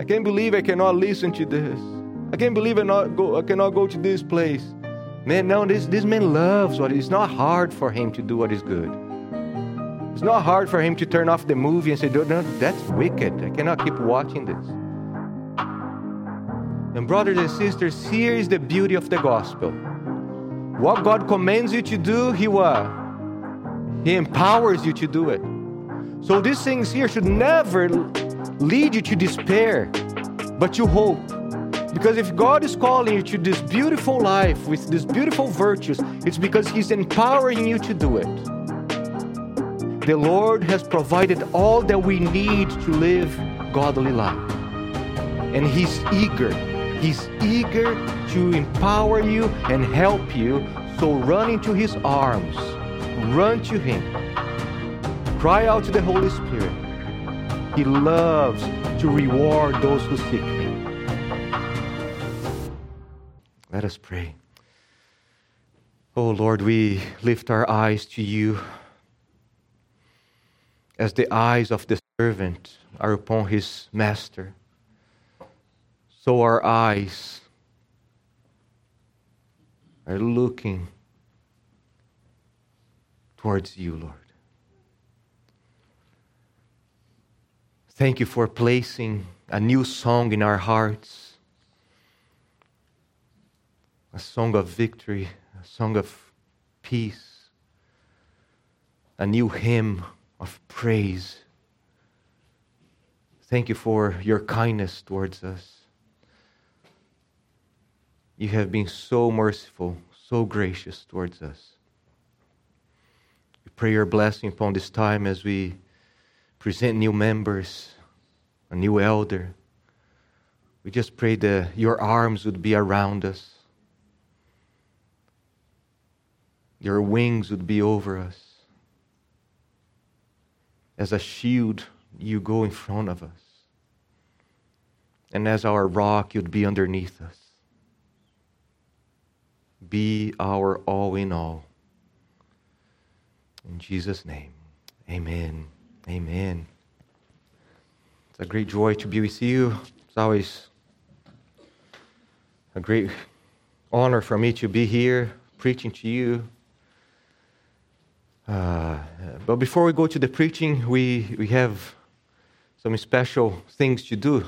I can't believe I cannot listen to this. I can't believe I, not go, I cannot go to this place. Man, no, this, this man loves what it's not hard for him to do what is good. It's not hard for him to turn off the movie and say, no, no that's wicked. I cannot keep watching this. And, brothers and sisters, here is the beauty of the gospel. What God commands you to do, He what? He empowers you to do it. So these things here should never lead you to despair, but to hope. Because if God is calling you to this beautiful life with these beautiful virtues, it's because He's empowering you to do it. The Lord has provided all that we need to live godly life. And He's eager. He's eager to empower you and help you. So run into His arms. Run to Him. Cry out to the Holy Spirit. He loves to reward those who seek Him. Let us pray. Oh Lord, we lift our eyes to you as the eyes of the servant are upon his master. So our eyes are looking towards you, Lord. Thank you for placing a new song in our hearts, a song of victory, a song of peace, a new hymn of praise. Thank you for your kindness towards us. You have been so merciful, so gracious towards us. We pray your blessing upon this time as we present new members, a new elder. We just pray that your arms would be around us, your wings would be over us. As a shield, you go in front of us. And as our rock, you'd be underneath us. Be our all in all. In Jesus' name, amen. Amen. It's a great joy to be with you. It's always a great honor for me to be here preaching to you. Uh, but before we go to the preaching, we, we have some special things to do.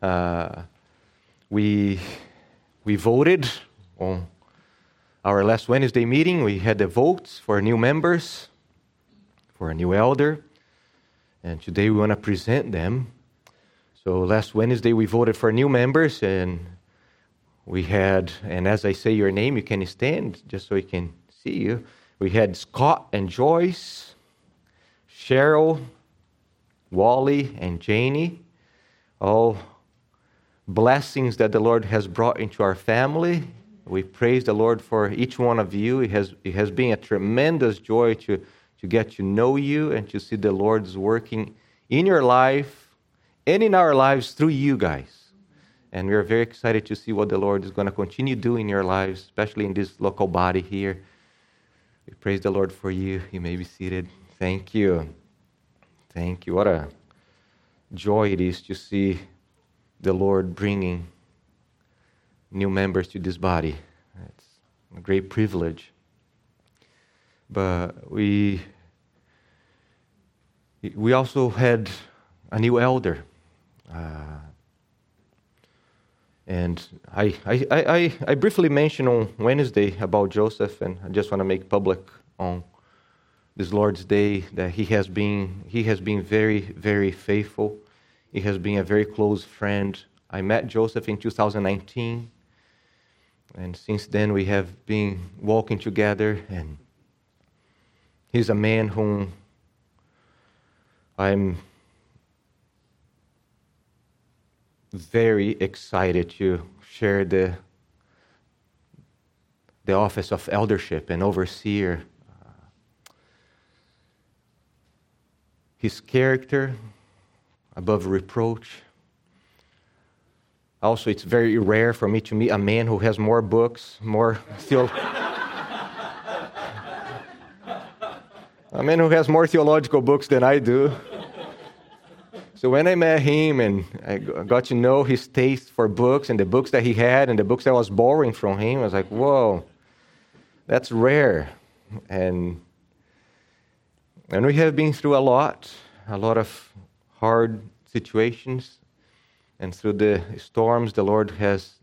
Uh, we, we voted on our last Wednesday meeting. We had the votes for new members, for a new elder and today we want to present them. So last Wednesday we voted for new members, and we had, and as I say your name, you can stand just so we can see you. We had Scott and Joyce, Cheryl, Wally, and Janie. All blessings that the Lord has brought into our family. We praise the Lord for each one of you. It has, it has been a tremendous joy to to get to know you and to see the Lord's working in your life and in our lives through you guys. And we're very excited to see what the Lord is going to continue doing in your lives, especially in this local body here. We praise the Lord for you. You may be seated. Thank you. Thank you. What a joy it is to see the Lord bringing new members to this body. It's a great privilege. But we we also had a new elder. Uh, and I, I, I, I briefly mentioned on Wednesday about Joseph, and I just want to make public on this Lord's Day that he has been he has been very very faithful. He has been a very close friend. I met Joseph in 2019, and since then we have been walking together. And he's a man whom I'm very excited to share the, the office of eldership and overseer. Uh, his character above reproach. Also, it's very rare for me to meet a man who has more books, more theology. A man who has more theological books than I do. So when I met him and I got to know his taste for books and the books that he had and the books that I was borrowing from him, I was like, whoa, that's rare. And, and we have been through a lot, a lot of hard situations. And through the storms, the Lord has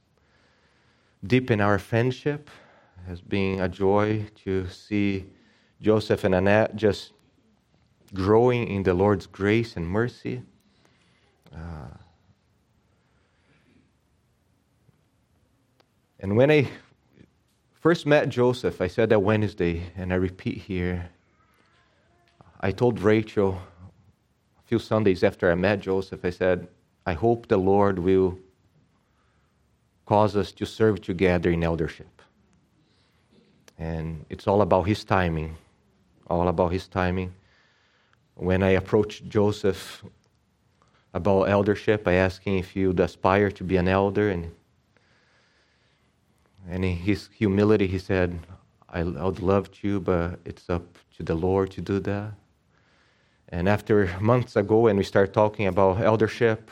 deepened our friendship. It has been a joy to see Joseph and Annette just growing in the Lord's grace and mercy. Uh, and when I first met Joseph, I said that Wednesday, and I repeat here. I told Rachel a few Sundays after I met Joseph, I said, I hope the Lord will cause us to serve together in eldership. And it's all about His timing. All about His timing. When I approached Joseph about eldership. I asked him if he would aspire to be an elder, and and in his humility, he said, I, would love to, but it's up to the Lord to do that. And after months ago, when we started talking about eldership,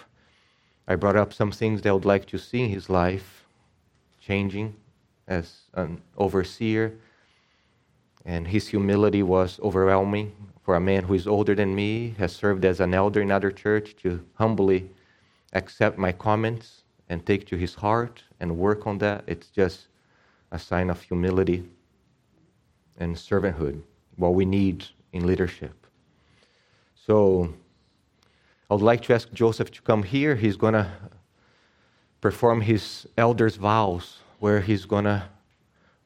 I brought up some things that I would like to see in his life changing as an overseer. And his humility was overwhelming for a man who is older than me, has served as an elder in other church, to humbly accept my comments and take to his heart and work on that. It's just a sign of humility and servanthood, what we need in leadership. So I would like to ask Joseph to come here. He's going to perform his elder's vows, where he's going to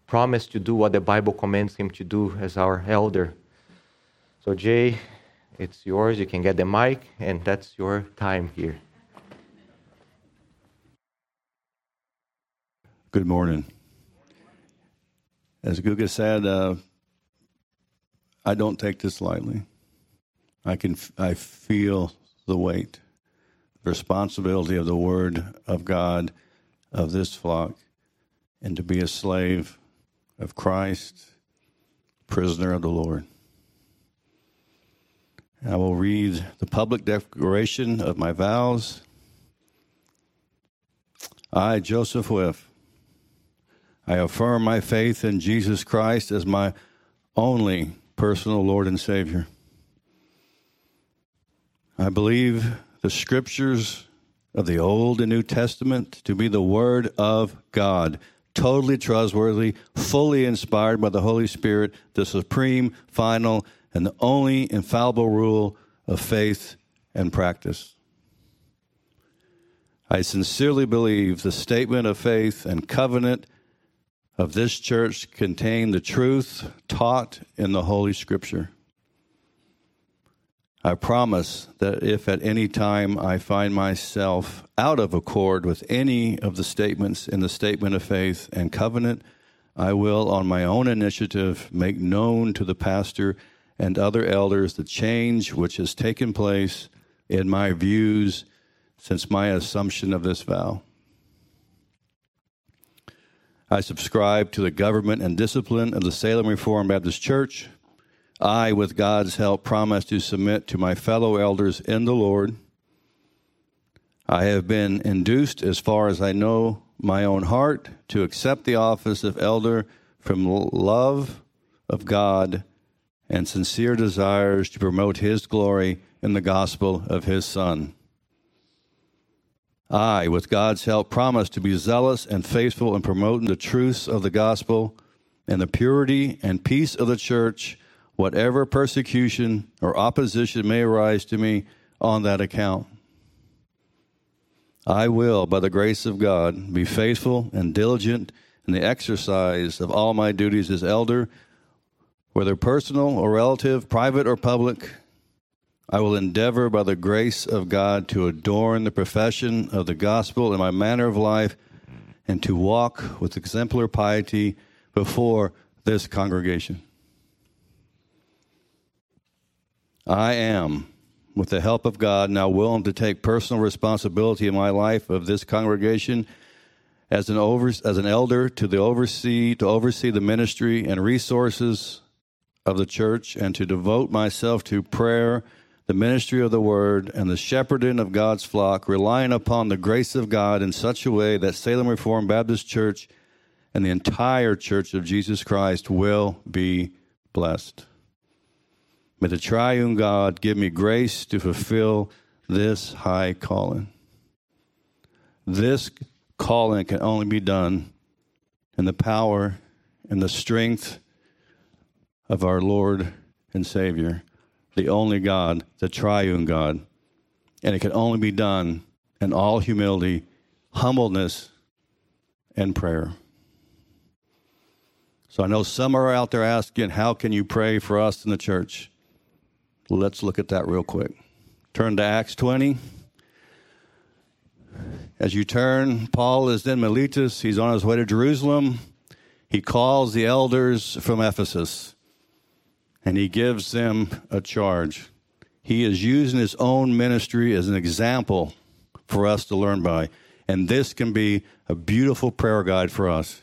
promise to do what the Bible commands him to do as our elder. So, Jay, it's yours. You can get the mic, and that's your time here. Good morning. As Guga said, uh, I don't take this lightly. I can, I feel the weight, the responsibility of the Word of God, of this flock, and to be a slave of Christ, prisoner of the Lord. I will read the public declaration of my vows. I, Joseph Whiff, I affirm my faith in Jesus Christ as my only personal Lord and Savior. I believe the scriptures of the Old and New Testament to be the Word of God, totally trustworthy, fully inspired by the Holy Spirit, the supreme, final, and the only infallible rule of faith and practice. I sincerely believe the statement of faith and covenant of this church contain the truth taught in the Holy Scripture. I promise that if at any time I find myself out of accord with any of the statements in the statement of faith and covenant, I will, on my own initiative, make known to the pastor and other elders the change which has taken place in my views since my assumption of this vow. I subscribe to the government and discipline of the Salem Reformed Baptist Church. I, with God's help, promise to submit to my fellow elders in the Lord. I have been induced, as far as I know my own heart, to accept the office of elder from love of God and sincere desires to promote His glory in the gospel of His Son. I, with God's help, promise to be zealous and faithful in promoting the truths of the gospel and the purity and peace of the church, whatever persecution or opposition may arise to me on that account. I will, by the grace of God, be faithful and diligent in the exercise of all my duties as elder whether personal or relative, private or public, I will endeavor by the grace of God to adorn the profession of the gospel in my manner of life and to walk with exemplar piety before this congregation. I am, with the help of God, now willing to take personal responsibility in my life of this congregation as an over, as an elder to the oversee to oversee the ministry and resources of the church and to devote myself to prayer, the ministry of the word, and the shepherding of God's flock, relying upon the grace of God in such a way that Salem Reformed Baptist Church and the entire Church of Jesus Christ will be blessed. May the triune God give me grace to fulfill this high calling. This calling can only be done in the power and the strength of our Lord and Savior, the only God, the triune God. And it can only be done in all humility, humbleness, and prayer. So I know some are out there asking, How can you pray for us in the church? Let's look at that real quick. Turn to Acts 20. As you turn, Paul is in Miletus. He's on his way to Jerusalem. He calls the elders from Ephesus and he gives them a charge. He is using his own ministry as an example for us to learn by. And this can be a beautiful prayer guide for us.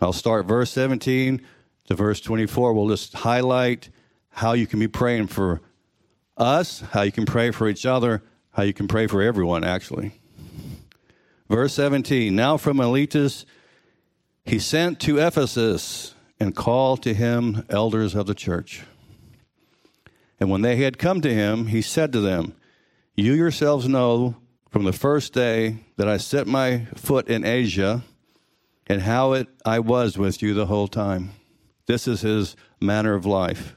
I'll start verse 17 to verse 24. We'll just highlight how you can be praying for us, how you can pray for each other, how you can pray for everyone, actually. Verse 17 Now from Miletus he sent to Ephesus and called to him elders of the church. And when they had come to him, he said to them, You yourselves know from the first day that I set my foot in Asia and how it I was with you the whole time. This is his manner of life.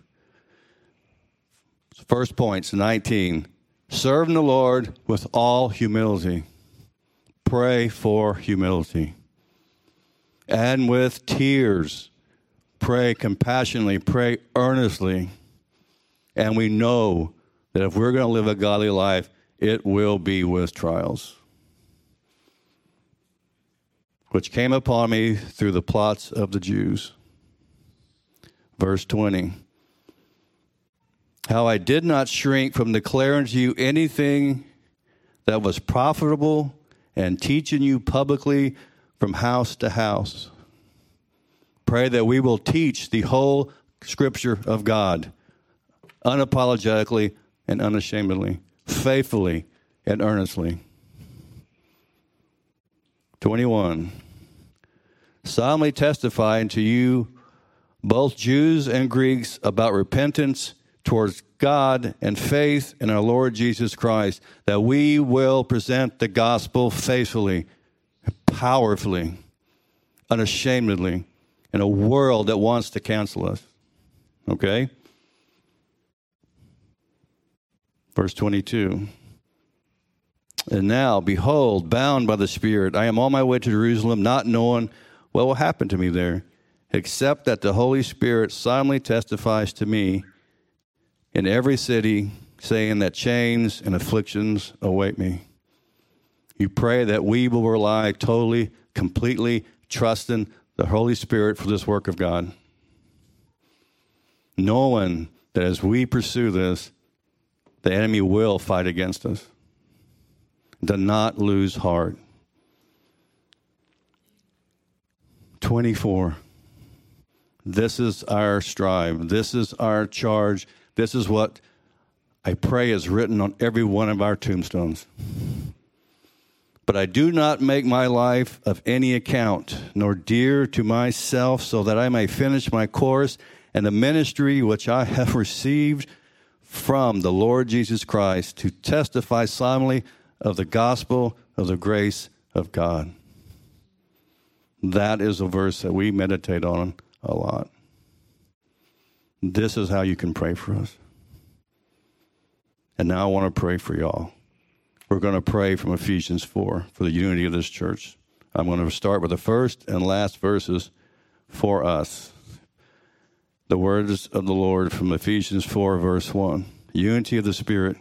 First points 19. Serve the Lord with all humility. Pray for humility. And with tears. Pray compassionately. Pray earnestly. And we know that if we're going to live a godly life, it will be with trials, which came upon me through the plots of the Jews. Verse 20 how I did not shrink from declaring to you anything that was profitable and teaching you publicly from house to house. Pray that we will teach the whole scripture of God unapologetically and unashamedly, faithfully and earnestly. 21. Solemnly testifying to you, both Jews and Greeks, about repentance towards God and faith in our Lord Jesus Christ, that we will present the gospel faithfully, powerfully, unashamedly in a world that wants to cancel us. Okay? Verse 22. And now, behold, bound by the Spirit, I am on my way to Jerusalem, not knowing what will happen to me there, except that the Holy Spirit solemnly testifies to me in every city, saying that chains and afflictions await me. You pray that we will rely totally, completely, trusting the Holy Spirit for this work of God. Knowing that as we pursue this, the enemy will fight against us. Do not lose heart. 24. This is our strive. This is our charge this is what I pray is written on every one of our tombstones. But I do not make my life of any account, nor dear to myself, so that I may finish my course and the ministry which I have received from the Lord Jesus Christ to testify solemnly of the gospel of the grace of God. That is a verse that we meditate on a lot. This is how you can pray for us. And now I want to pray for y'all. We're going to pray from Ephesians 4 for the unity of this church. I'm going to start with the first and last verses for us. The words of the Lord from Ephesians 4, verse 1 Unity of the Spirit.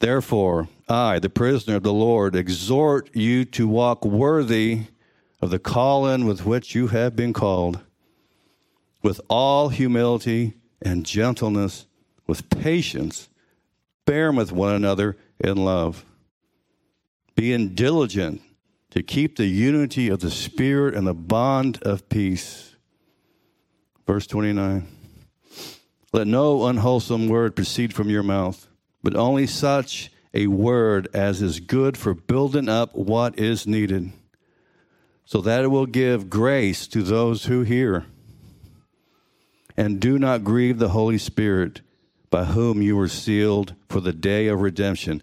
Therefore, I, the prisoner of the Lord, exhort you to walk worthy of the calling with which you have been called with all humility and gentleness, with patience, bear with one another in love, being diligent to keep the unity of the Spirit and the bond of peace. Verse 29 Let no unwholesome word proceed from your mouth, but only such a word as is good for building up what is needed, so that it will give grace to those who hear. And do not grieve the Holy Spirit, by whom you were sealed for the day of redemption.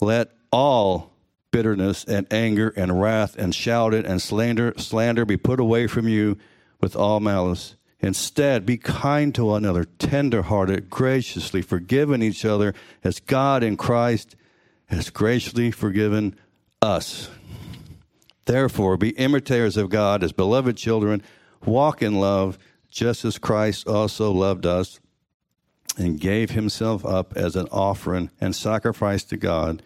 Let all bitterness and anger and wrath and shouting and slander slander be put away from you with all malice. Instead, be kind to one another, tenderhearted, graciously forgiving each other as God in Christ has graciously forgiven us. Therefore, be imitators of God as beloved children, walk in love, just as Christ also loved us and gave himself up as an offering and sacrifice to God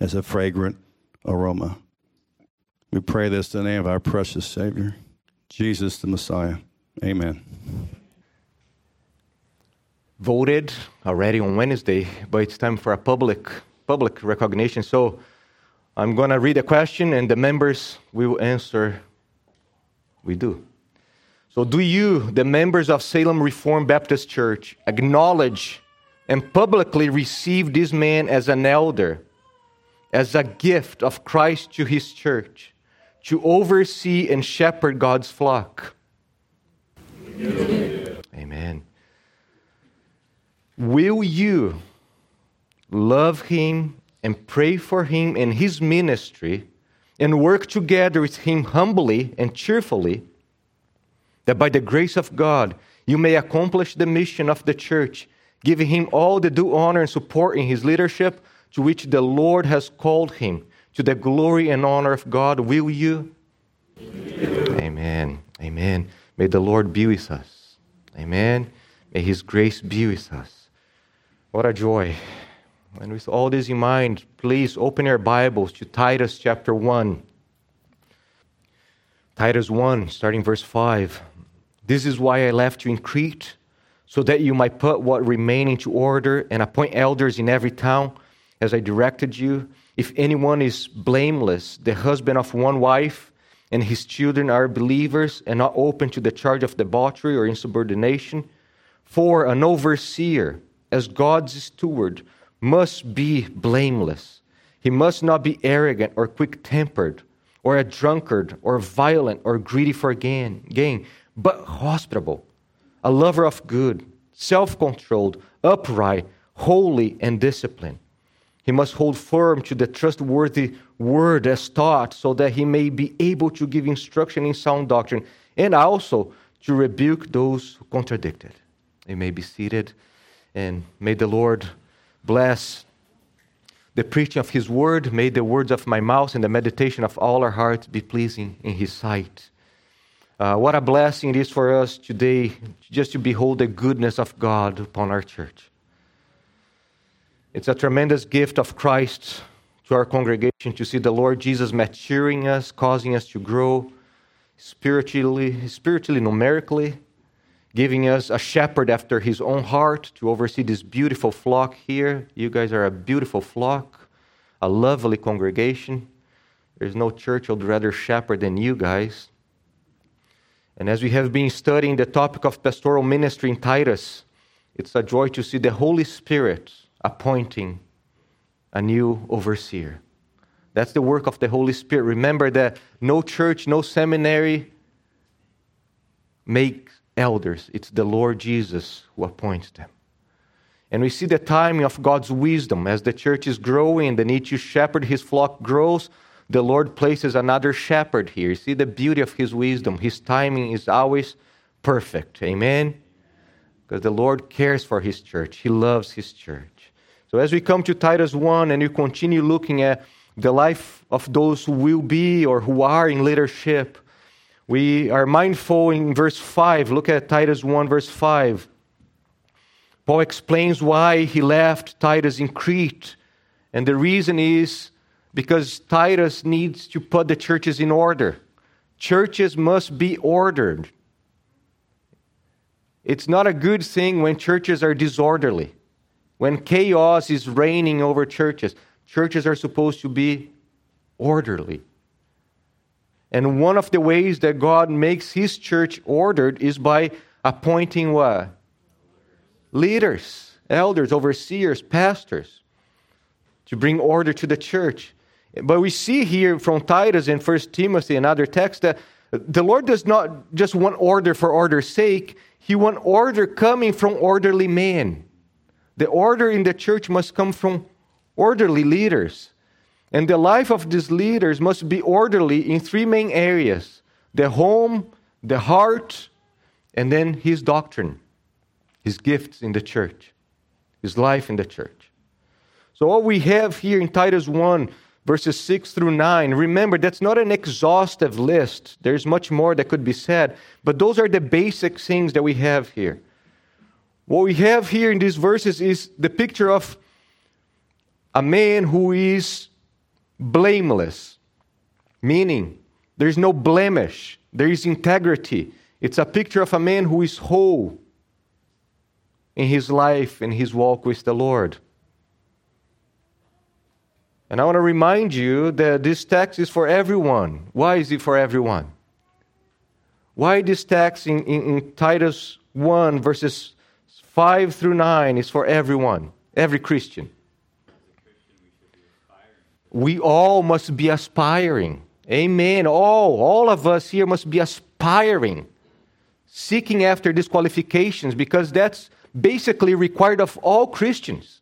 as a fragrant aroma. We pray this in the name of our precious Savior, Jesus the Messiah. Amen. Voted already on Wednesday, but it's time for a public public recognition. So I'm going to read a question and the members will answer. We do. So, do you, the members of Salem Reformed Baptist Church, acknowledge and publicly receive this man as an elder, as a gift of Christ to his church, to oversee and shepherd God's flock? Amen. Amen. Will you love him and pray for him and his ministry and work together with him humbly and cheerfully, that by the grace of God you may accomplish the mission of the church, giving him all the due honor and support in his leadership to which the Lord has called him, to the glory and honor of God. Will you? Amen. Amen. Amen. May the Lord be with us. Amen. May his grace be with us. What a joy. And with all this in mind, please open your Bibles to Titus chapter 1. Titus 1, starting verse 5. This is why I left you in Crete, so that you might put what remain into order and appoint elders in every town, as I directed you. If anyone is blameless, the husband of one wife, and his children are believers and not open to the charge of debauchery or insubordination, for an overseer, as God's steward, must be blameless. He must not be arrogant or quick tempered, or a drunkard, or violent, or greedy for gain, gain, but hospitable, a lover of good, self controlled, upright, holy, and disciplined. He must hold firm to the trustworthy word as taught, so that he may be able to give instruction in sound doctrine and also to rebuke those who contradict it. You may be seated, and may the Lord bless the preaching of his word. May the words of my mouth and the meditation of all our hearts be pleasing in his sight. Uh, what a blessing it is for us today just to behold the goodness of God upon our church. It's a tremendous gift of Christ to our congregation to see the Lord Jesus maturing us, causing us to grow spiritually, spiritually, numerically, giving us a shepherd after his own heart to oversee this beautiful flock here. You guys are a beautiful flock, a lovely congregation. There's no church I'd rather shepherd than you guys. And as we have been studying the topic of pastoral ministry in Titus, it's a joy to see the Holy Spirit appointing a new overseer. That's the work of the Holy Spirit. Remember that no church, no seminary make elders. It's the Lord Jesus who appoints them. And we see the timing of God's wisdom. As the church is growing, the need to shepherd his flock grows, the Lord places another shepherd here. You see the beauty of his wisdom. His timing is always perfect. Amen? Because the Lord cares for his church, he loves his church. So as we come to Titus 1 and you continue looking at the life of those who will be or who are in leadership, we are mindful in verse 5. Look at Titus 1, verse 5. Paul explains why he left Titus in Crete. And the reason is because Titus needs to put the churches in order. Churches must be ordered. It's not a good thing when churches are disorderly, when chaos is reigning over churches. Churches are supposed to be orderly. And one of the ways that God makes his church ordered is by appointing what? leaders, elders, overseers, pastors, to bring order to the church. But we see here from Titus and First Timothy and other texts that the Lord does not just want order for order's sake, He wants order coming from orderly men. The order in the church must come from orderly leaders. And the life of these leaders must be orderly in three main areas the home, the heart, and then his doctrine, his gifts in the church, his life in the church. So, what we have here in Titus 1, verses 6 through 9, remember that's not an exhaustive list. There's much more that could be said, but those are the basic things that we have here. What we have here in these verses is the picture of a man who is blameless, meaning there's no blemish, there is integrity. It's a picture of a man who is whole in his life and his walk with the Lord. And I want to remind you that this text is for everyone. Why is it for everyone? Why this text in, in, in Titus 1, verses 5 through 9, is for everyone, every Christian? We all must be aspiring. Amen. All, all of us here must be aspiring, seeking after these qualifications because that's basically required of all Christians.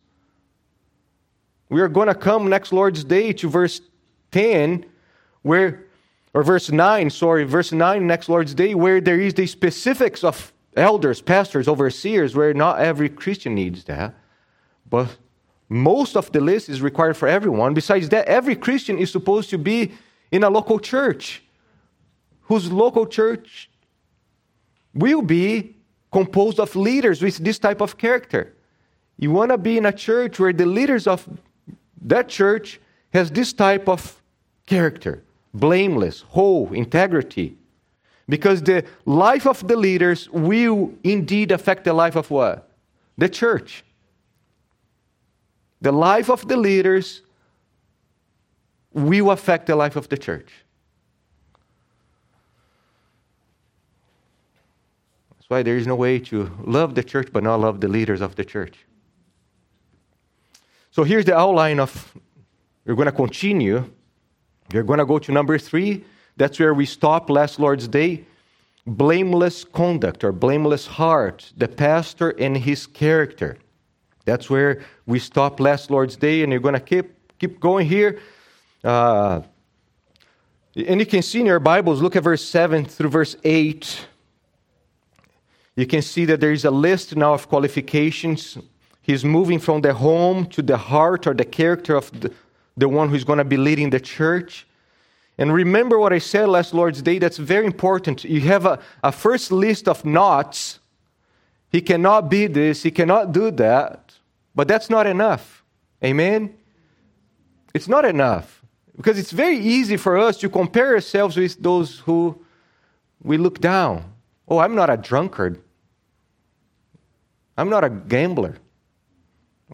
We are going to come next Lord's Day to verse 10, where, or verse 9, sorry, verse 9, next Lord's Day, where there is the specifics of elders, pastors, overseers, where not every Christian needs that. But most of the list is required for everyone. Besides that, every Christian is supposed to be in a local church, whose local church will be composed of leaders with this type of character. You want to be in a church where the leaders of that church has this type of character, blameless, whole, integrity. Because the life of the leaders will indeed affect the life of what? The church the life of the leaders will affect the life of the church. That's why there is no way to love the church but not love the leaders of the church. So here's the outline of, we're going to continue. We're going to go to number three. That's where we stopped last Lord's Day. Blameless conduct or blameless heart, the pastor and his character. That's where we stopped last Lord's Day, and you're going to keep, keep going here. Uh, and you can see in your Bibles, look at verse 7 through verse 8. You can see that there is a list now of qualifications. He's moving from the home to the heart or the character of the, the one who's going to be leading the church. And remember what I said last Lord's Day, that's very important. You have a, a first list of nots. He cannot be this, he cannot do that. But that's not enough. Amen? It's not enough. Because it's very easy for us to compare ourselves with those who we look down. Oh, I'm not a drunkard. I'm not a gambler.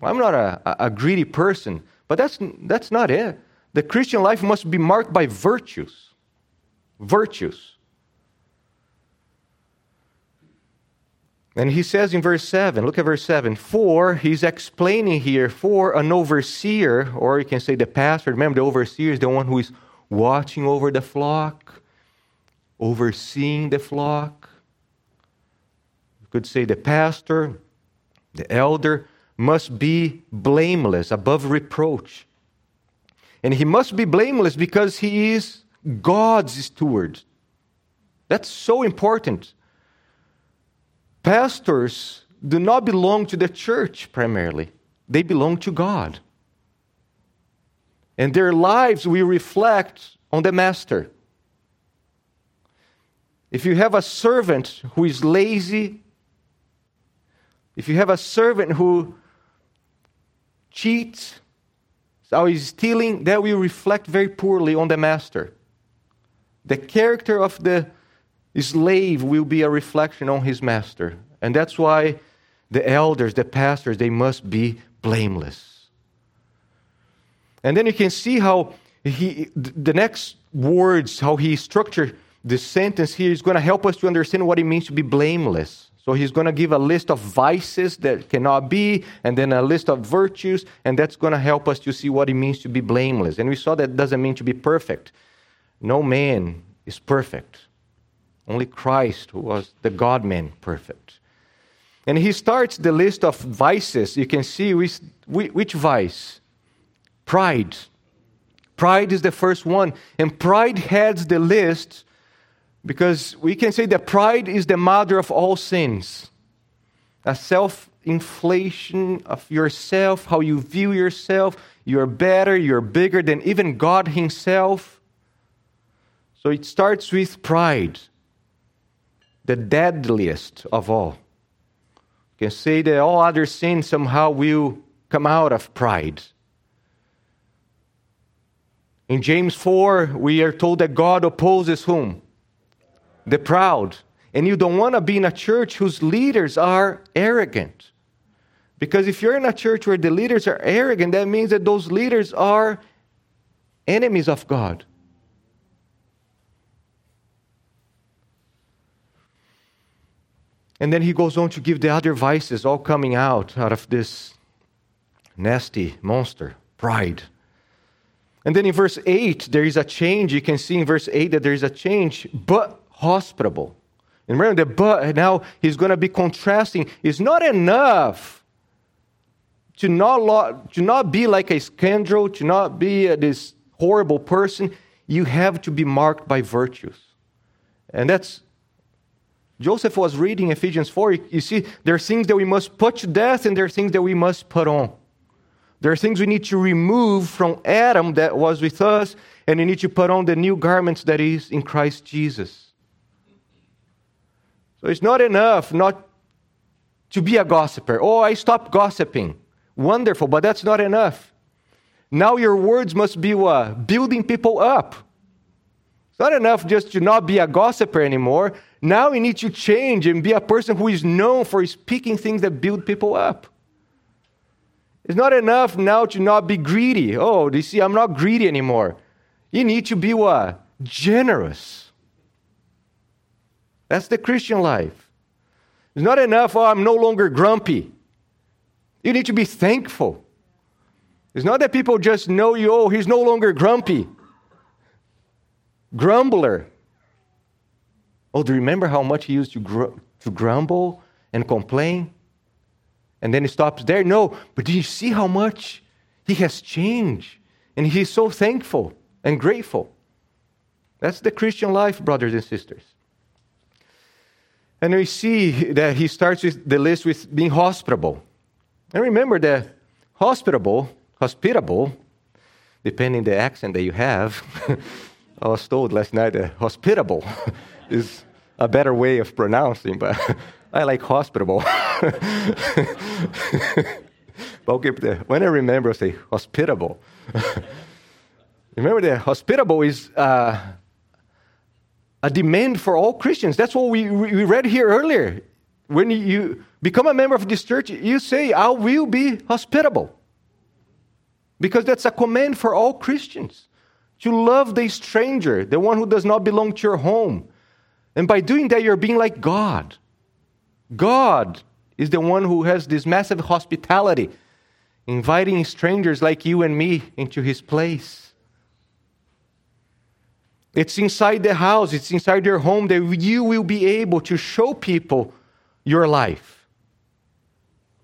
I'm not a, a, greedy person. But that's, that's not it. The Christian life must be marked by virtues. Virtues. And he says in verse 7, look at verse 7, for, he's explaining here, for an overseer, or you can say the pastor, remember the overseer is the one who is watching over the flock, overseeing the flock. You could say the pastor, the elder, must be blameless, above reproach. And he must be blameless because he is God's steward. That's so important. Pastors do not belong to the church primarily, they belong to God. And their lives will reflect on the master. If you have a servant who is lazy, if you have a servant who cheats, is stealing, that will reflect very poorly on the master. The character of the slave will be a reflection on his master. And that's why the elders, the pastors, they must be blameless. And then you can see how he, the next words, how he structured this sentence here is going to help us to understand what it means to be blameless. So he's going to give a list of vices that cannot be, and then a list of virtues, and that's going to help us to see what it means to be blameless. And we saw that doesn't mean to be perfect. No man is perfect. Only Christ, who was the God man, perfect. And he starts the list of vices. You can see which, which vice? Pride. Pride is the first one. And pride heads the list because we can say that pride is the mother of all sins. A self inflation of yourself, how you view yourself. You're better, you're bigger than even God Himself. So it starts with pride, the deadliest of all. You can say that all other sins somehow will come out of pride. In James 4, we are told that God opposes whom? The proud. And you don't want to be in a church whose leaders are arrogant. Because if you're in a church where the leaders are arrogant, that means that those leaders are enemies of God. And then he goes on to give the other vices all coming out out of this nasty monster, pride. And then in verse 8, there is a change. You can see in verse 8 that there is a change, but hospitable. And remember the but now he's going to be contrasting. It's not enough to not, to not be like a scoundrel, to not be uh, this horrible person. You have to be marked by virtues. And that's Joseph was reading Ephesians 4. You see, there are things that we must put to death, and there are things that we must put on. There are things we need to remove from Adam that was with us, and we need to put on the new garments that is in Christ Jesus. So it's not enough not to be a gossiper. Oh, I stopped gossiping. Wonderful, but that's not enough. Now your words must be what? Building people up. It's not enough just to not be a gossiper anymore. Now we need to change and be a person who is known for speaking things that build people up. It's not enough now to not be greedy. Oh, you see, I'm not greedy anymore. You need to be what? Generous. That's the Christian life. It's not enough, oh, I'm no longer grumpy. You need to be thankful. It's not that people just know you, oh, he's no longer grumpy. Grumbler. Oh, do you remember how much he used to, gr- to grumble and complain? And then he stops there. No, but do you see how much he has changed? And he's so thankful and grateful. That's the Christian life, brothers and sisters. And we see that he starts with the list with being hospitable. And remember that hospitable, hospitable, depending the accent that you have, I was told last night that hospitable is a better way of pronouncing, but I like hospitable. but the, when I remember, I say hospitable. remember that hospitable is uh, a demand for all Christians. That's what we, we read here earlier. When you become a member of this church, you say, I will be hospitable. Because that's a command for all Christians to love the stranger, the one who does not belong to your home and by doing that, you're being like God. God is the one who has this massive hospitality, inviting strangers like you and me into his place. It's inside the house, it's inside your home that you will be able to show people your life.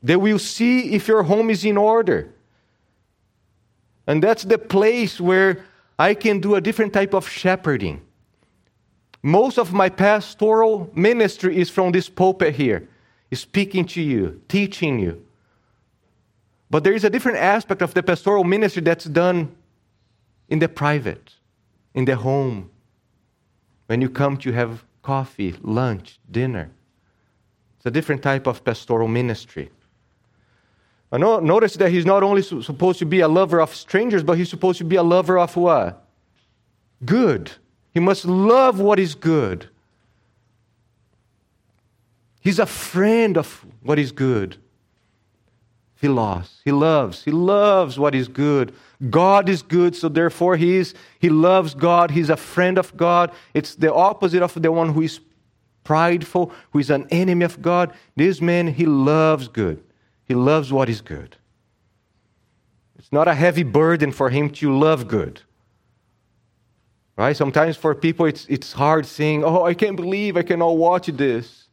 They will see if your home is in order. And that's the place where I can do a different type of shepherding. Most of my pastoral ministry is from this pulpit here, speaking to you, teaching you. But there is a different aspect of the pastoral ministry that's done in the private, in the home, when you come to have coffee, lunch, dinner. It's a different type of pastoral ministry. Notice that he's not only supposed to be a lover of strangers, but he's supposed to be a lover of what? Good. He must love what is good. He's a friend of what is good. He loves. He loves. He loves what is good. God is good, so therefore he is he loves God. He's a friend of God. It's the opposite of the one who is prideful, who is an enemy of God. This man, he loves good. He loves what is good. It's not a heavy burden for him to love good. Right? Sometimes for people, it's, it's hard saying, Oh, I can't believe I cannot watch this.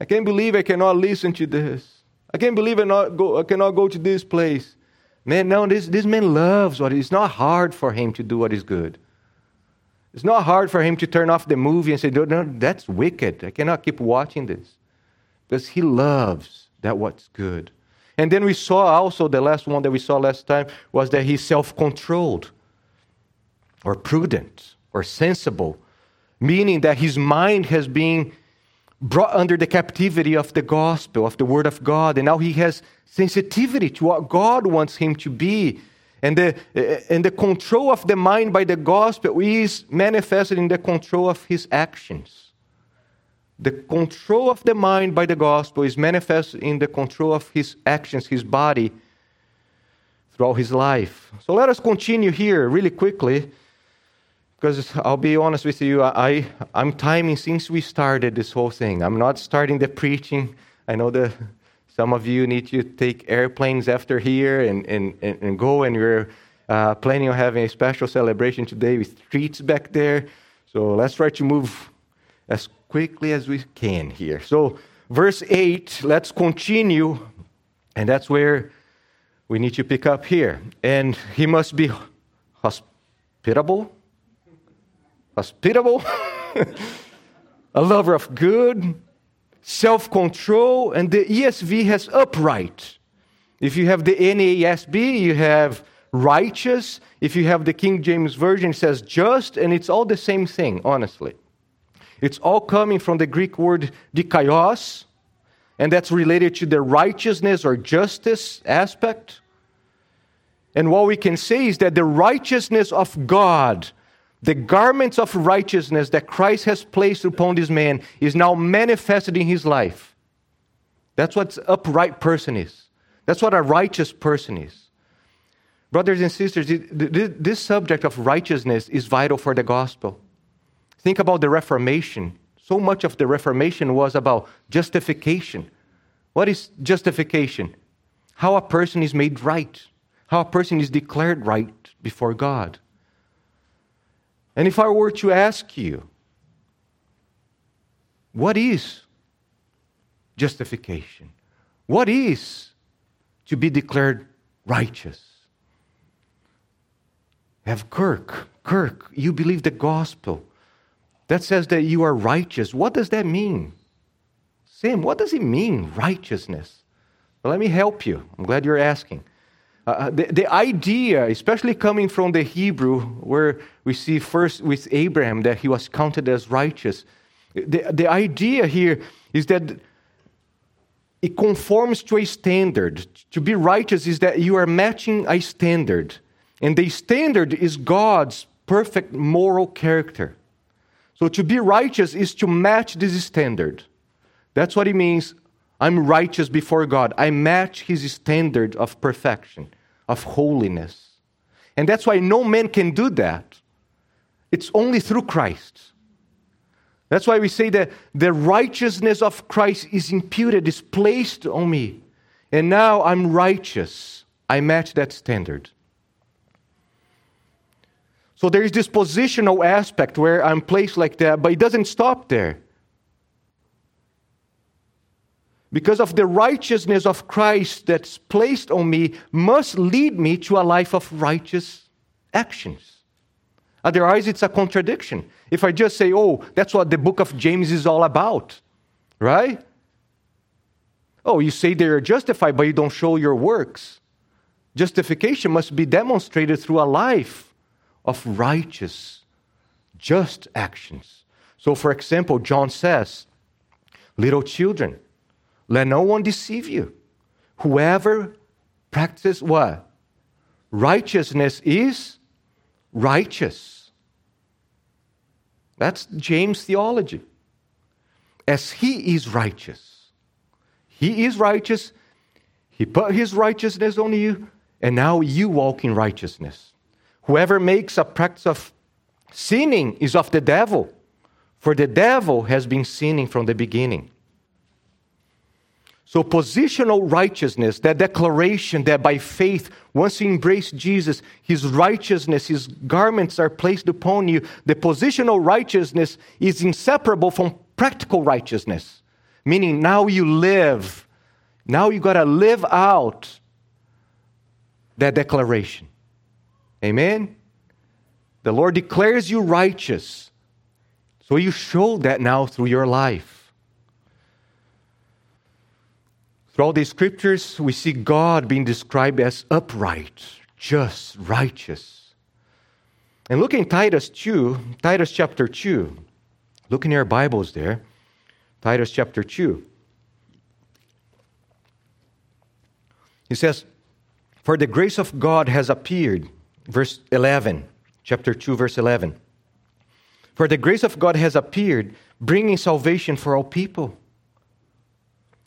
I can't believe I cannot listen to this. I can't believe I, not go, I cannot go to this place. Man, no, this, this man loves what it's not hard for him to do what is good. It's not hard for him to turn off the movie and say, no, no, that's wicked. I cannot keep watching this. Because he loves that what's good. And then we saw also, the last one that we saw last time was that he's self controlled or prudent or sensible, meaning that his mind has been brought under the captivity of the gospel, of the word of God, and now he has sensitivity to what God wants him to be. And the, and the control of the mind by the gospel is manifested in the control of his actions. The control of the mind by the gospel is manifested in the control of his actions, his body, throughout his life. So let us continue here really quickly because I'll be honest with you, I, I'm timing since we started this whole thing. I'm not starting the preaching. I know that some of you need to take airplanes after here and, and, and, and go, and we're uh, planning on having a special celebration today with treats back there. So let's try to move as quickly as we can here. So, verse 8, let's continue, and that's where we need to pick up here. And he must be hospitable hospitable, a lover of good, self control, and the ESV has upright. If you have the NASB, you have righteous. If you have the King James Version, it says just, and it's all the same thing, honestly. It's all coming from the Greek word dikaios, and that's related to the righteousness or justice aspect. And what we can say is that the righteousness of God the garments of righteousness that Christ has placed upon this man is now manifested in his life. That's what an upright person is. That's what a righteous person is. Brothers and sisters, this subject of righteousness is vital for the gospel. Think about the Reformation. So much of the Reformation was about justification. What is justification? How a person is made right, how a person is declared right before God. And if I were to ask you, what is justification? What is to be declared righteous? Have Kirk, Kirk, you believe the gospel that says that you are righteous. What does that mean? Sam, what does it mean, righteousness? Well, let me help you. I'm glad you're asking. Uh, uh, the, the idea, especially coming from the Hebrew, where we see first with Abraham that he was counted as righteous, the, the idea here is that it conforms to a standard. To be righteous is that you are matching a standard. And the standard is God's perfect moral character. So to be righteous is to match this standard. That's what it means I'm righteous before God. I match his standard of perfection, of holiness. And that's why no man can do that. It's only through Christ. That's why we say that the righteousness of Christ is imputed, is placed on me. And now I'm righteous. I match that standard. So there is this positional aspect where I'm placed like that, but it doesn't stop there. because of the righteousness of Christ that's placed on me, must lead me to a life of righteous actions. Otherwise, it's a contradiction. If I just say, oh, that's what the book of James is all about, right? Oh, you say they are justified, but you don't show your works. Justification must be demonstrated through a life of righteous, just actions. So, for example, John says, Little children, let no one deceive you. Whoever practices what? Righteousness is righteous. That's James' theology. As he is righteous. He is righteous. He put his righteousness on you, and now you walk in righteousness. Whoever makes a practice of sinning is of the devil. for the devil has been sinning from the beginning. So, positional righteousness, that declaration that by faith, once you embrace Jesus, his righteousness, his garments are placed upon you, the positional righteousness is inseparable from practical righteousness. Meaning, now you live, now you got to live out that declaration. Amen? The Lord declares you righteous. So you show that now through your life. Throughout the scriptures, we see God being described as upright, just, righteous. And look in Titus 2, Titus chapter 2. Look in your Bibles there. Titus chapter 2. He says, For the grace of God has appeared, verse 11, chapter 2, verse 11. For the grace of God has appeared, bringing salvation for all people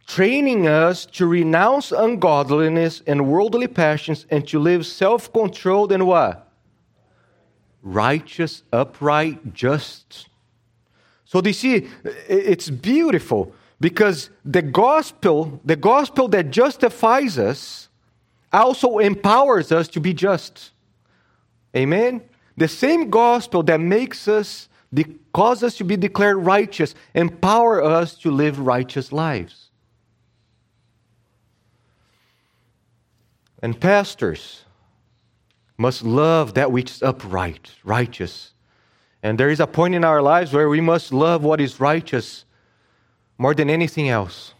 training us to renounce ungodliness and worldly passions and to live self controlled and what? Righteous, upright, just. So, you see, it's beautiful because the gospel, the gospel that justifies us, also empowers us to be just. Amen? The same gospel that makes us, causes us to be declared righteous, empower us to live righteous lives. And pastors must love that which is upright, righteous. And there is a point in our lives where we must love what is righteous more than anything else.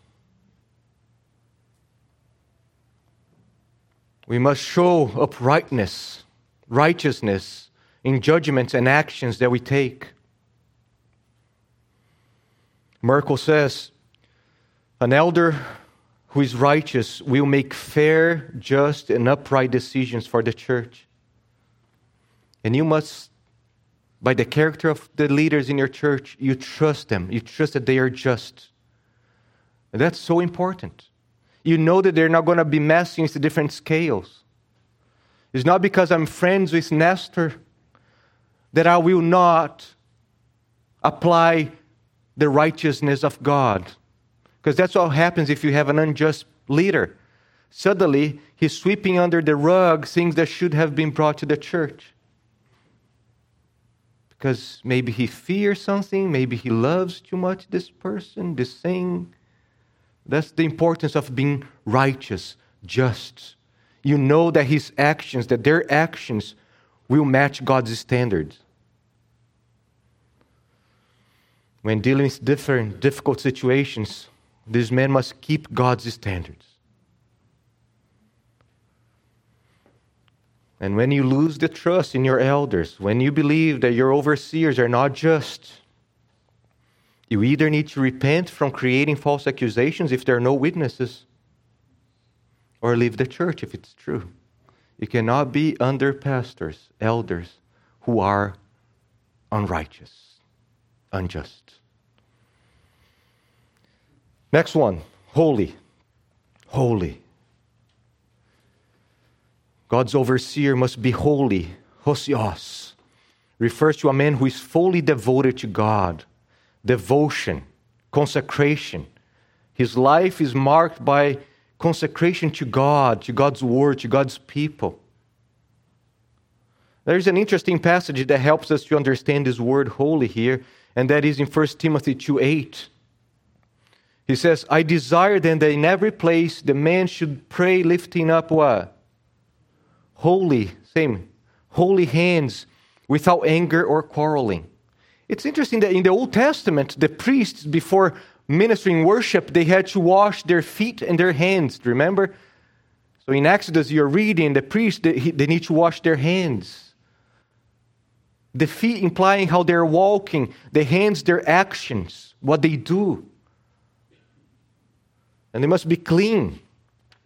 We must show uprightness, righteousness in judgments and actions that we take. Merkle says, an elder who is righteous will make fair, just, and upright decisions for the church. And you must, by the character of the leaders in your church, you trust them. You trust that they are just. And that's so important. You know that they're not going to be messing with the different scales. It's not because I'm friends with Nestor that I will not apply the righteousness of God because that's what happens if you have an unjust leader. Suddenly, he's sweeping under the rug things that should have been brought to the church. Because maybe he fears something, maybe he loves too much this person, this thing. That's the importance of being righteous, just. You know that his actions, that their actions will match God's standards. When dealing with different difficult situations, these men must keep God's standards. And when you lose the trust in your elders, when you believe that your overseers are not just, you either need to repent from creating false accusations if there are no witnesses, or leave the church if it's true. You cannot be under pastors, elders, who are unrighteous, unjust. Next one holy. Holy. God's overseer must be holy. Hosios refers to a man who is fully devoted to God. Devotion, consecration. His life is marked by consecration to God, to God's word, to God's people. There's an interesting passage that helps us to understand this word holy here, and that is in 1 Timothy 2 8. He says, I desire then that in every place the man should pray lifting up what? Holy, same, holy hands without anger or quarreling. It's interesting that in the Old Testament, the priests, before ministering worship, they had to wash their feet and their hands. Remember? So in Exodus, you're reading the priests, they, they need to wash their hands. The feet implying how they're walking, the hands, their actions, what they do and they must be clean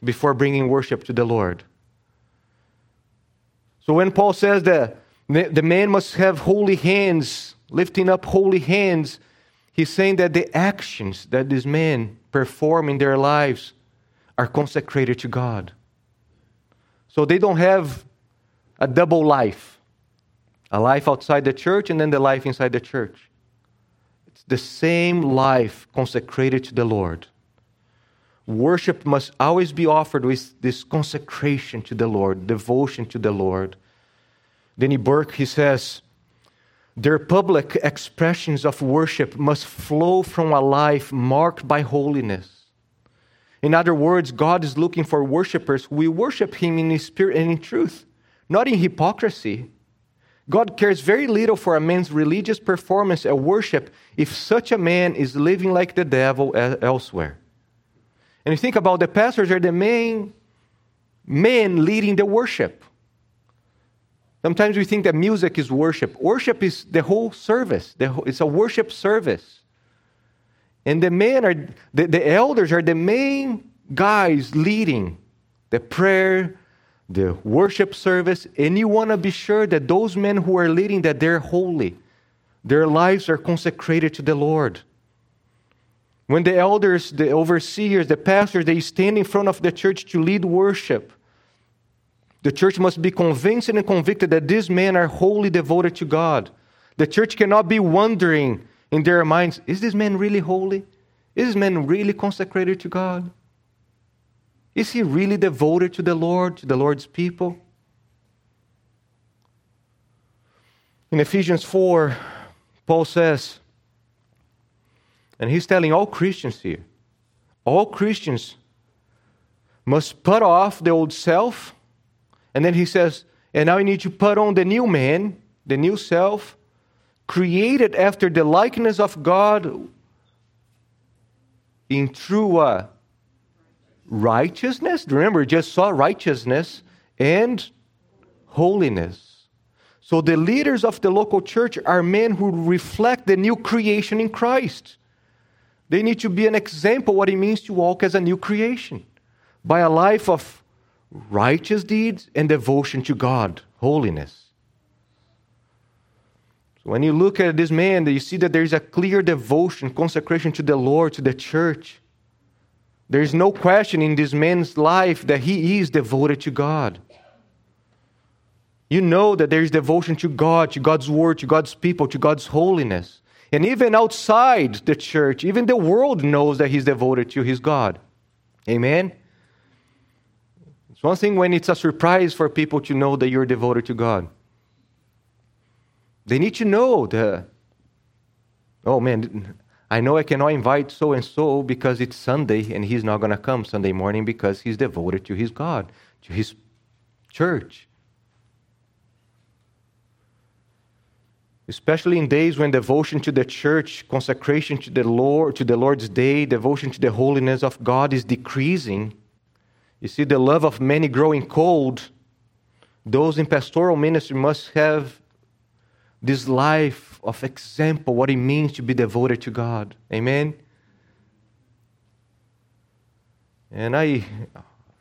before bringing worship to the Lord. So when Paul says that the man must have holy hands, lifting up holy hands, he's saying that the actions that these men perform in their lives are consecrated to God. So they don't have a double life a life outside the church and then the life inside the church. It's the same life consecrated to the Lord. Worship must always be offered with this consecration to the Lord, devotion to the Lord. Denny Burk, he says, their public expressions of worship must flow from a life marked by holiness. In other words, God is looking for worshipers who worship Him in spirit and in truth, not in hypocrisy. God cares very little for a man's religious performance and worship if such a man is living like the devil elsewhere. And you think about the pastors are the main men leading the worship. Sometimes we think that music is worship. Worship is the whole service. It's a worship service. And the men are the, the elders are the main guys leading the prayer, the worship service, and you want to be sure that those men who are leading that they're holy. Their lives are consecrated to the Lord. When the elders, the overseers, the pastors, they stand in front of the church to lead worship, the church must be convinced and convicted that these men are wholly devoted to God. The church cannot be wondering in their minds is this man really holy? Is this man really consecrated to God? Is he really devoted to the Lord, to the Lord's people? In Ephesians 4, Paul says, and he's telling all Christians here, all Christians must put off the old self. And then he says, and now you need to put on the new man, the new self, created after the likeness of God in true uh, righteousness. Remember, just saw righteousness and holiness. So the leaders of the local church are men who reflect the new creation in Christ. They need to be an example what it means to walk as a new creation by a life of righteous deeds and devotion to God, holiness. So when you look at this man, you see that there is a clear devotion, consecration to the Lord, to the church. There is no question in this man's life that he is devoted to God. You know that there is devotion to God, to God's word, to God's people, to God's holiness. And even outside the church, even the world knows that he's devoted to his God. Amen? It's one thing when it's a surprise for people to know that you're devoted to God. They need to know that, oh man, I know I cannot invite so and so because it's Sunday and he's not going to come Sunday morning because he's devoted to his God, to his church. Especially in days when devotion to the church, consecration to the Lord, to the Lord's day, devotion to the holiness of God is decreasing. You see, the love of many growing cold. Those in pastoral ministry must have this life of example, what it means to be devoted to God. Amen. And I,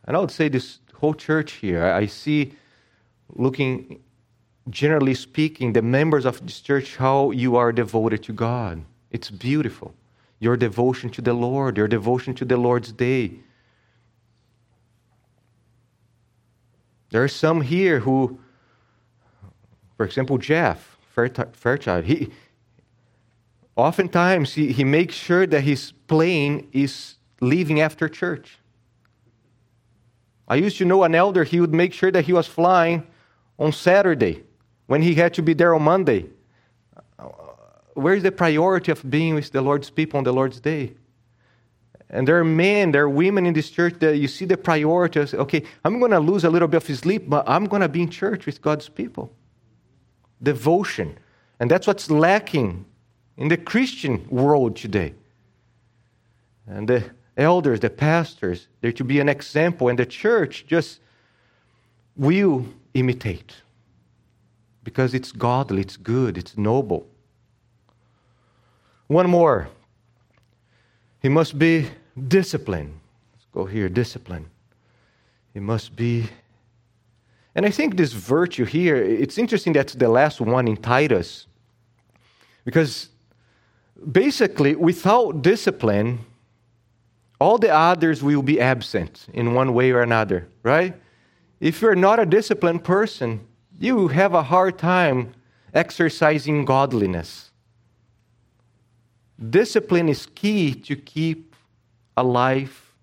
and I would say this whole church here, I see looking generally speaking, the members of this church, how you are devoted to God. It's beautiful. Your devotion to the Lord, your devotion to the Lord's day. There are some here who, for example, Jeff Fairchild, he oftentimes he, he makes sure that his plane is leaving after church. I used to know an elder, he would make sure that he was flying on Saturday when he had to be there on Monday? Where's the priority of being with the Lord's people on the Lord's day? And there are men, there are women in this church that you see the priority. Okay, I'm going to lose a little bit of sleep, but I'm going to be in church with God's people. Devotion. And that's what's lacking in the Christian world today. And the elders, the pastors, they're to be an example, and the church just will imitate because it's godly, it's good, it's noble. One more. He must be disciplined. Let's go here discipline. He must be. And I think this virtue here, it's interesting that's the last one in Titus. Because basically, without discipline, all the others will be absent in one way or another, right? If you're not a disciplined person, you have a hard time exercising godliness. Discipline is key to keep a life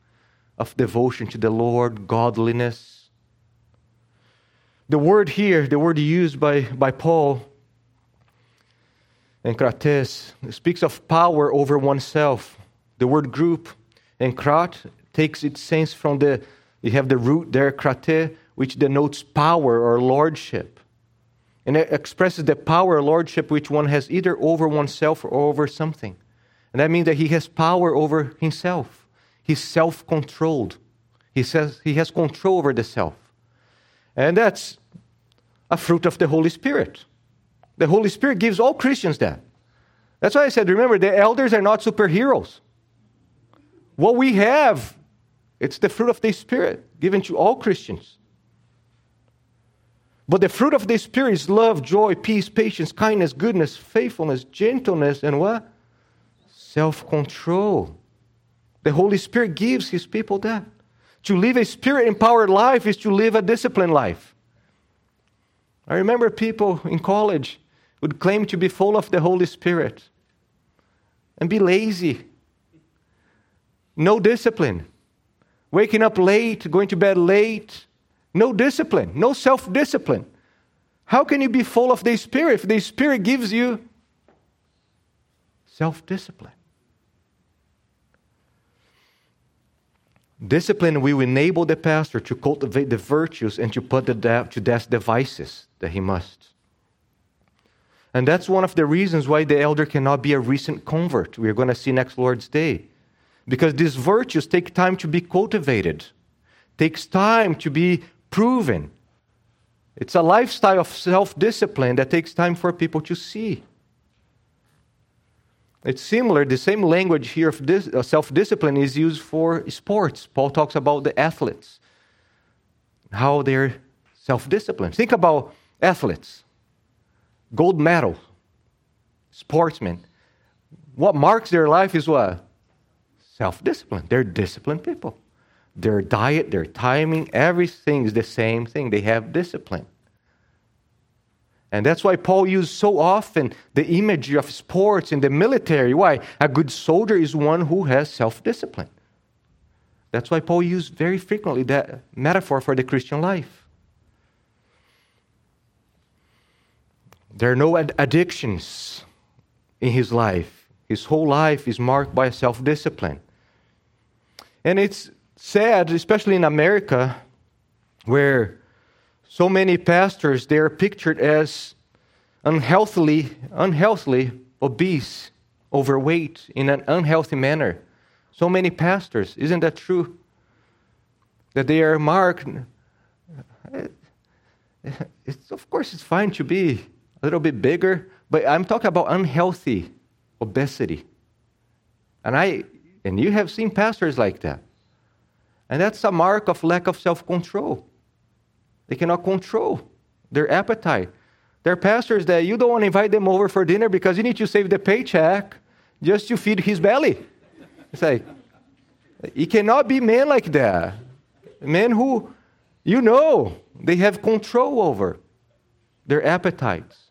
of devotion to the Lord, godliness. The word here, the word used by, by Paul enkrates, speaks of power over oneself. The word group enkrat takes its sense from the, you have the root there, krate, which denotes power or lordship. And it expresses the power or lordship which one has either over oneself or over something. And that means that he has power over himself. He's self controlled. He says he has control over the self. And that's a fruit of the Holy Spirit. The Holy Spirit gives all Christians that. That's why I said, remember, the elders are not superheroes. What we have, it's the fruit of the Spirit given to all Christians. But the fruit of the Spirit is love, joy, peace, patience, kindness, goodness, faithfulness, gentleness, and what? Self control. The Holy Spirit gives His people that. To live a spirit empowered life is to live a disciplined life. I remember people in college would claim to be full of the Holy Spirit and be lazy. No discipline. Waking up late, going to bed late. No discipline, no self discipline. How can you be full of the Spirit if the Spirit gives you self discipline? Discipline will enable the pastor to cultivate the virtues and to put to death the vices that he must. And that's one of the reasons why the elder cannot be a recent convert. We're going to see next Lord's Day. Because these virtues take time to be cultivated, takes time to be proven. It's a lifestyle of self discipline that takes time for people to see. It's similar, the same language here of uh, self discipline is used for sports. Paul talks about the athletes, how they're self disciplined. Think about athletes, gold medal, sportsmen. What marks their life is what? Self discipline. They're disciplined people. Their diet, their timing, everything is the same thing. They have discipline. And that's why Paul used so often the imagery of sports in the military. Why? A good soldier is one who has self discipline. That's why Paul used very frequently that metaphor for the Christian life. There are no ad- addictions in his life. His whole life is marked by self discipline. And it's sad, especially in America, where so many pastors, they are pictured as unhealthily, unhealthily obese, overweight in an unhealthy manner. So many pastors, isn't that true? That they are marked. Eh, it's, of course, it's fine to be a little bit bigger, but I'm talking about unhealthy obesity. And I and you have seen pastors like that. And that's a mark of lack of self-control. They cannot control their appetite. There are pastors that you don't want to invite them over for dinner because you need to save the paycheck just to feed his belly. It's like, it cannot be men like that. Men who, you know, they have control over their appetites.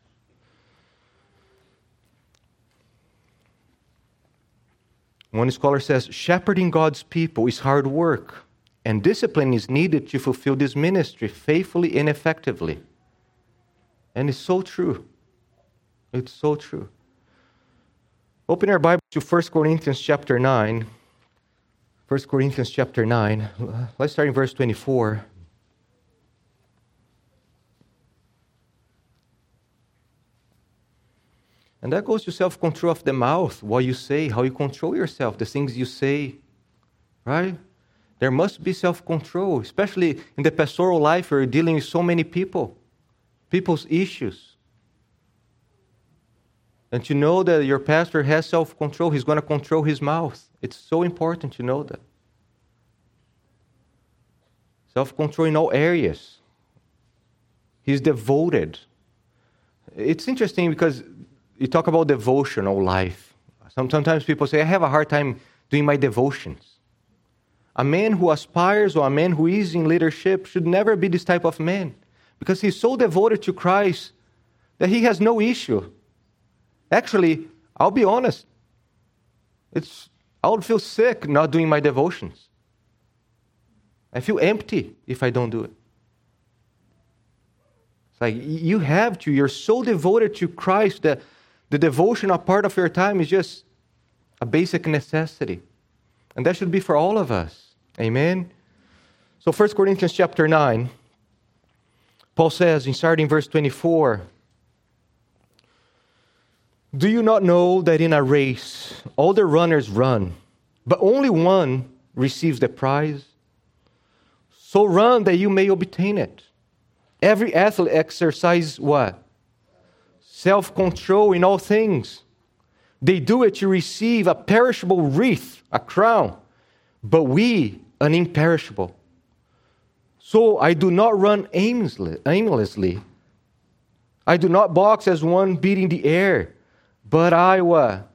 One scholar says, shepherding God's people is hard work and discipline is needed to fulfill this ministry faithfully and effectively. And it's so true. It's so true. Open our Bible to 1 Corinthians chapter 9. 1 Corinthians chapter 9. Let's start in verse 24. And that goes to self control of the mouth, what you say, how you control yourself, the things you say, right? There must be self control, especially in the pastoral life where you're dealing with so many people, people's issues. And to know that your pastor has self control, he's going to control his mouth. It's so important to know that. Self control in all areas. He's devoted. It's interesting because you talk about devotional life. Sometimes people say, I have a hard time doing my devotions. A man who aspires or a man who is in leadership should never be this type of man because he's so devoted to Christ that he has no issue. Actually, I'll be honest, It's, I would feel sick not doing my devotions. I feel empty if I don't do it. It's like you have to, you're so devoted to Christ that the devotional part of your time is just a basic necessity. And that should be for all of us. Amen. So 1 Corinthians chapter 9, Paul says in starting verse 24, Do you not know that in a race all the runners run, but only one receives the prize? So run that you may obtain it. Every athlete exercises what? Self control in all things. They do it to receive a perishable wreath, a crown, but we an imperishable. So I do not run aimlessly. I do not box as one beating the air, but I what?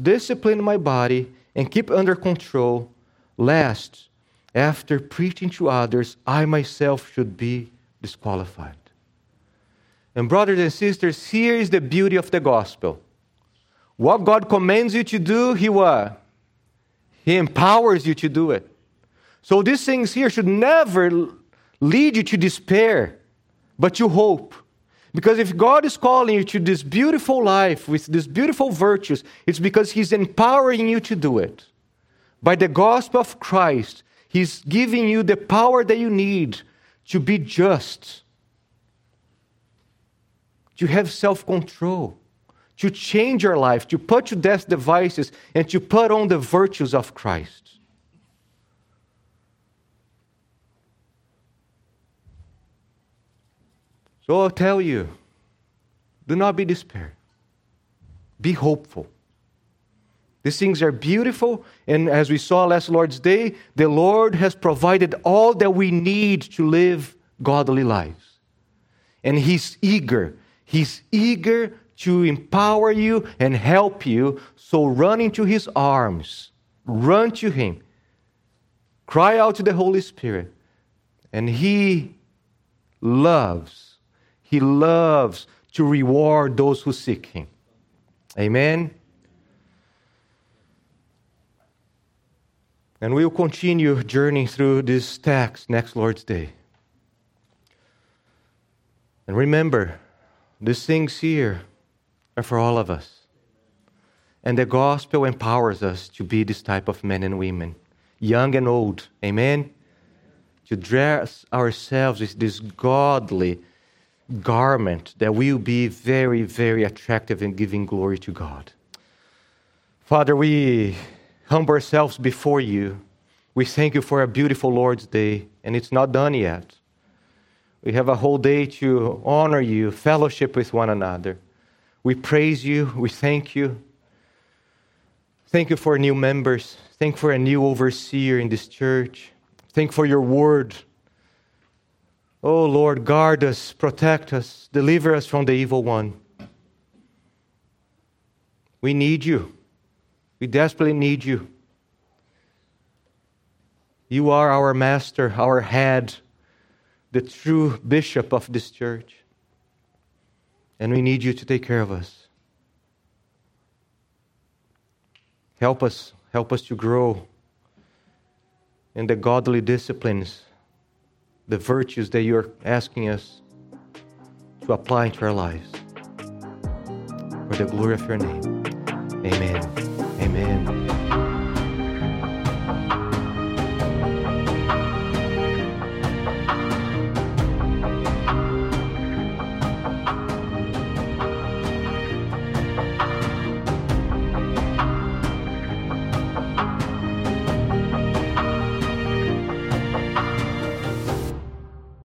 Discipline my body and keep under control, lest after preaching to others, I myself should be disqualified. And, brothers and sisters, here is the beauty of the gospel. What God commands you to do, He what? He empowers you to do it. So these things here should never lead you to despair, but to hope. Because if God is calling you to this beautiful life with these beautiful virtues, it's because He's empowering you to do it. By the gospel of Christ, He's giving you the power that you need to be just, to have self control, to change your life, to put to death the vices, and to put on the virtues of Christ. So I'll tell you do not be despair, be hopeful. These things are beautiful, and as we saw last Lord's Day, the Lord has provided all that we need to live godly lives. And He's eager, He's eager to empower you and help you. So run into His arms, run to Him, cry out to the Holy Spirit, and He loves, He loves to reward those who seek Him. Amen. And we will continue journeying through this text next Lord's Day. And remember, these things here are for all of us. And the gospel empowers us to be this type of men and women, young and old. Amen? To dress ourselves with this godly garment that will be very, very attractive in giving glory to God. Father, we humble ourselves before you. We thank you for a beautiful Lord's Day, and it's not done yet. We have a whole day to honor you, fellowship with one another. We praise you, we thank you. Thank you for new members. Thank you for a new overseer in this church. Thank for your word. Oh Lord, guard us, protect us, deliver us from the evil one. We need you. We desperately need you. You are our master, our head, the true bishop of this church. And we need you to take care of us. Help us, help us to grow in the godly disciplines, the virtues that you're asking us to apply into our lives. For the glory of your name. Amen. Amen.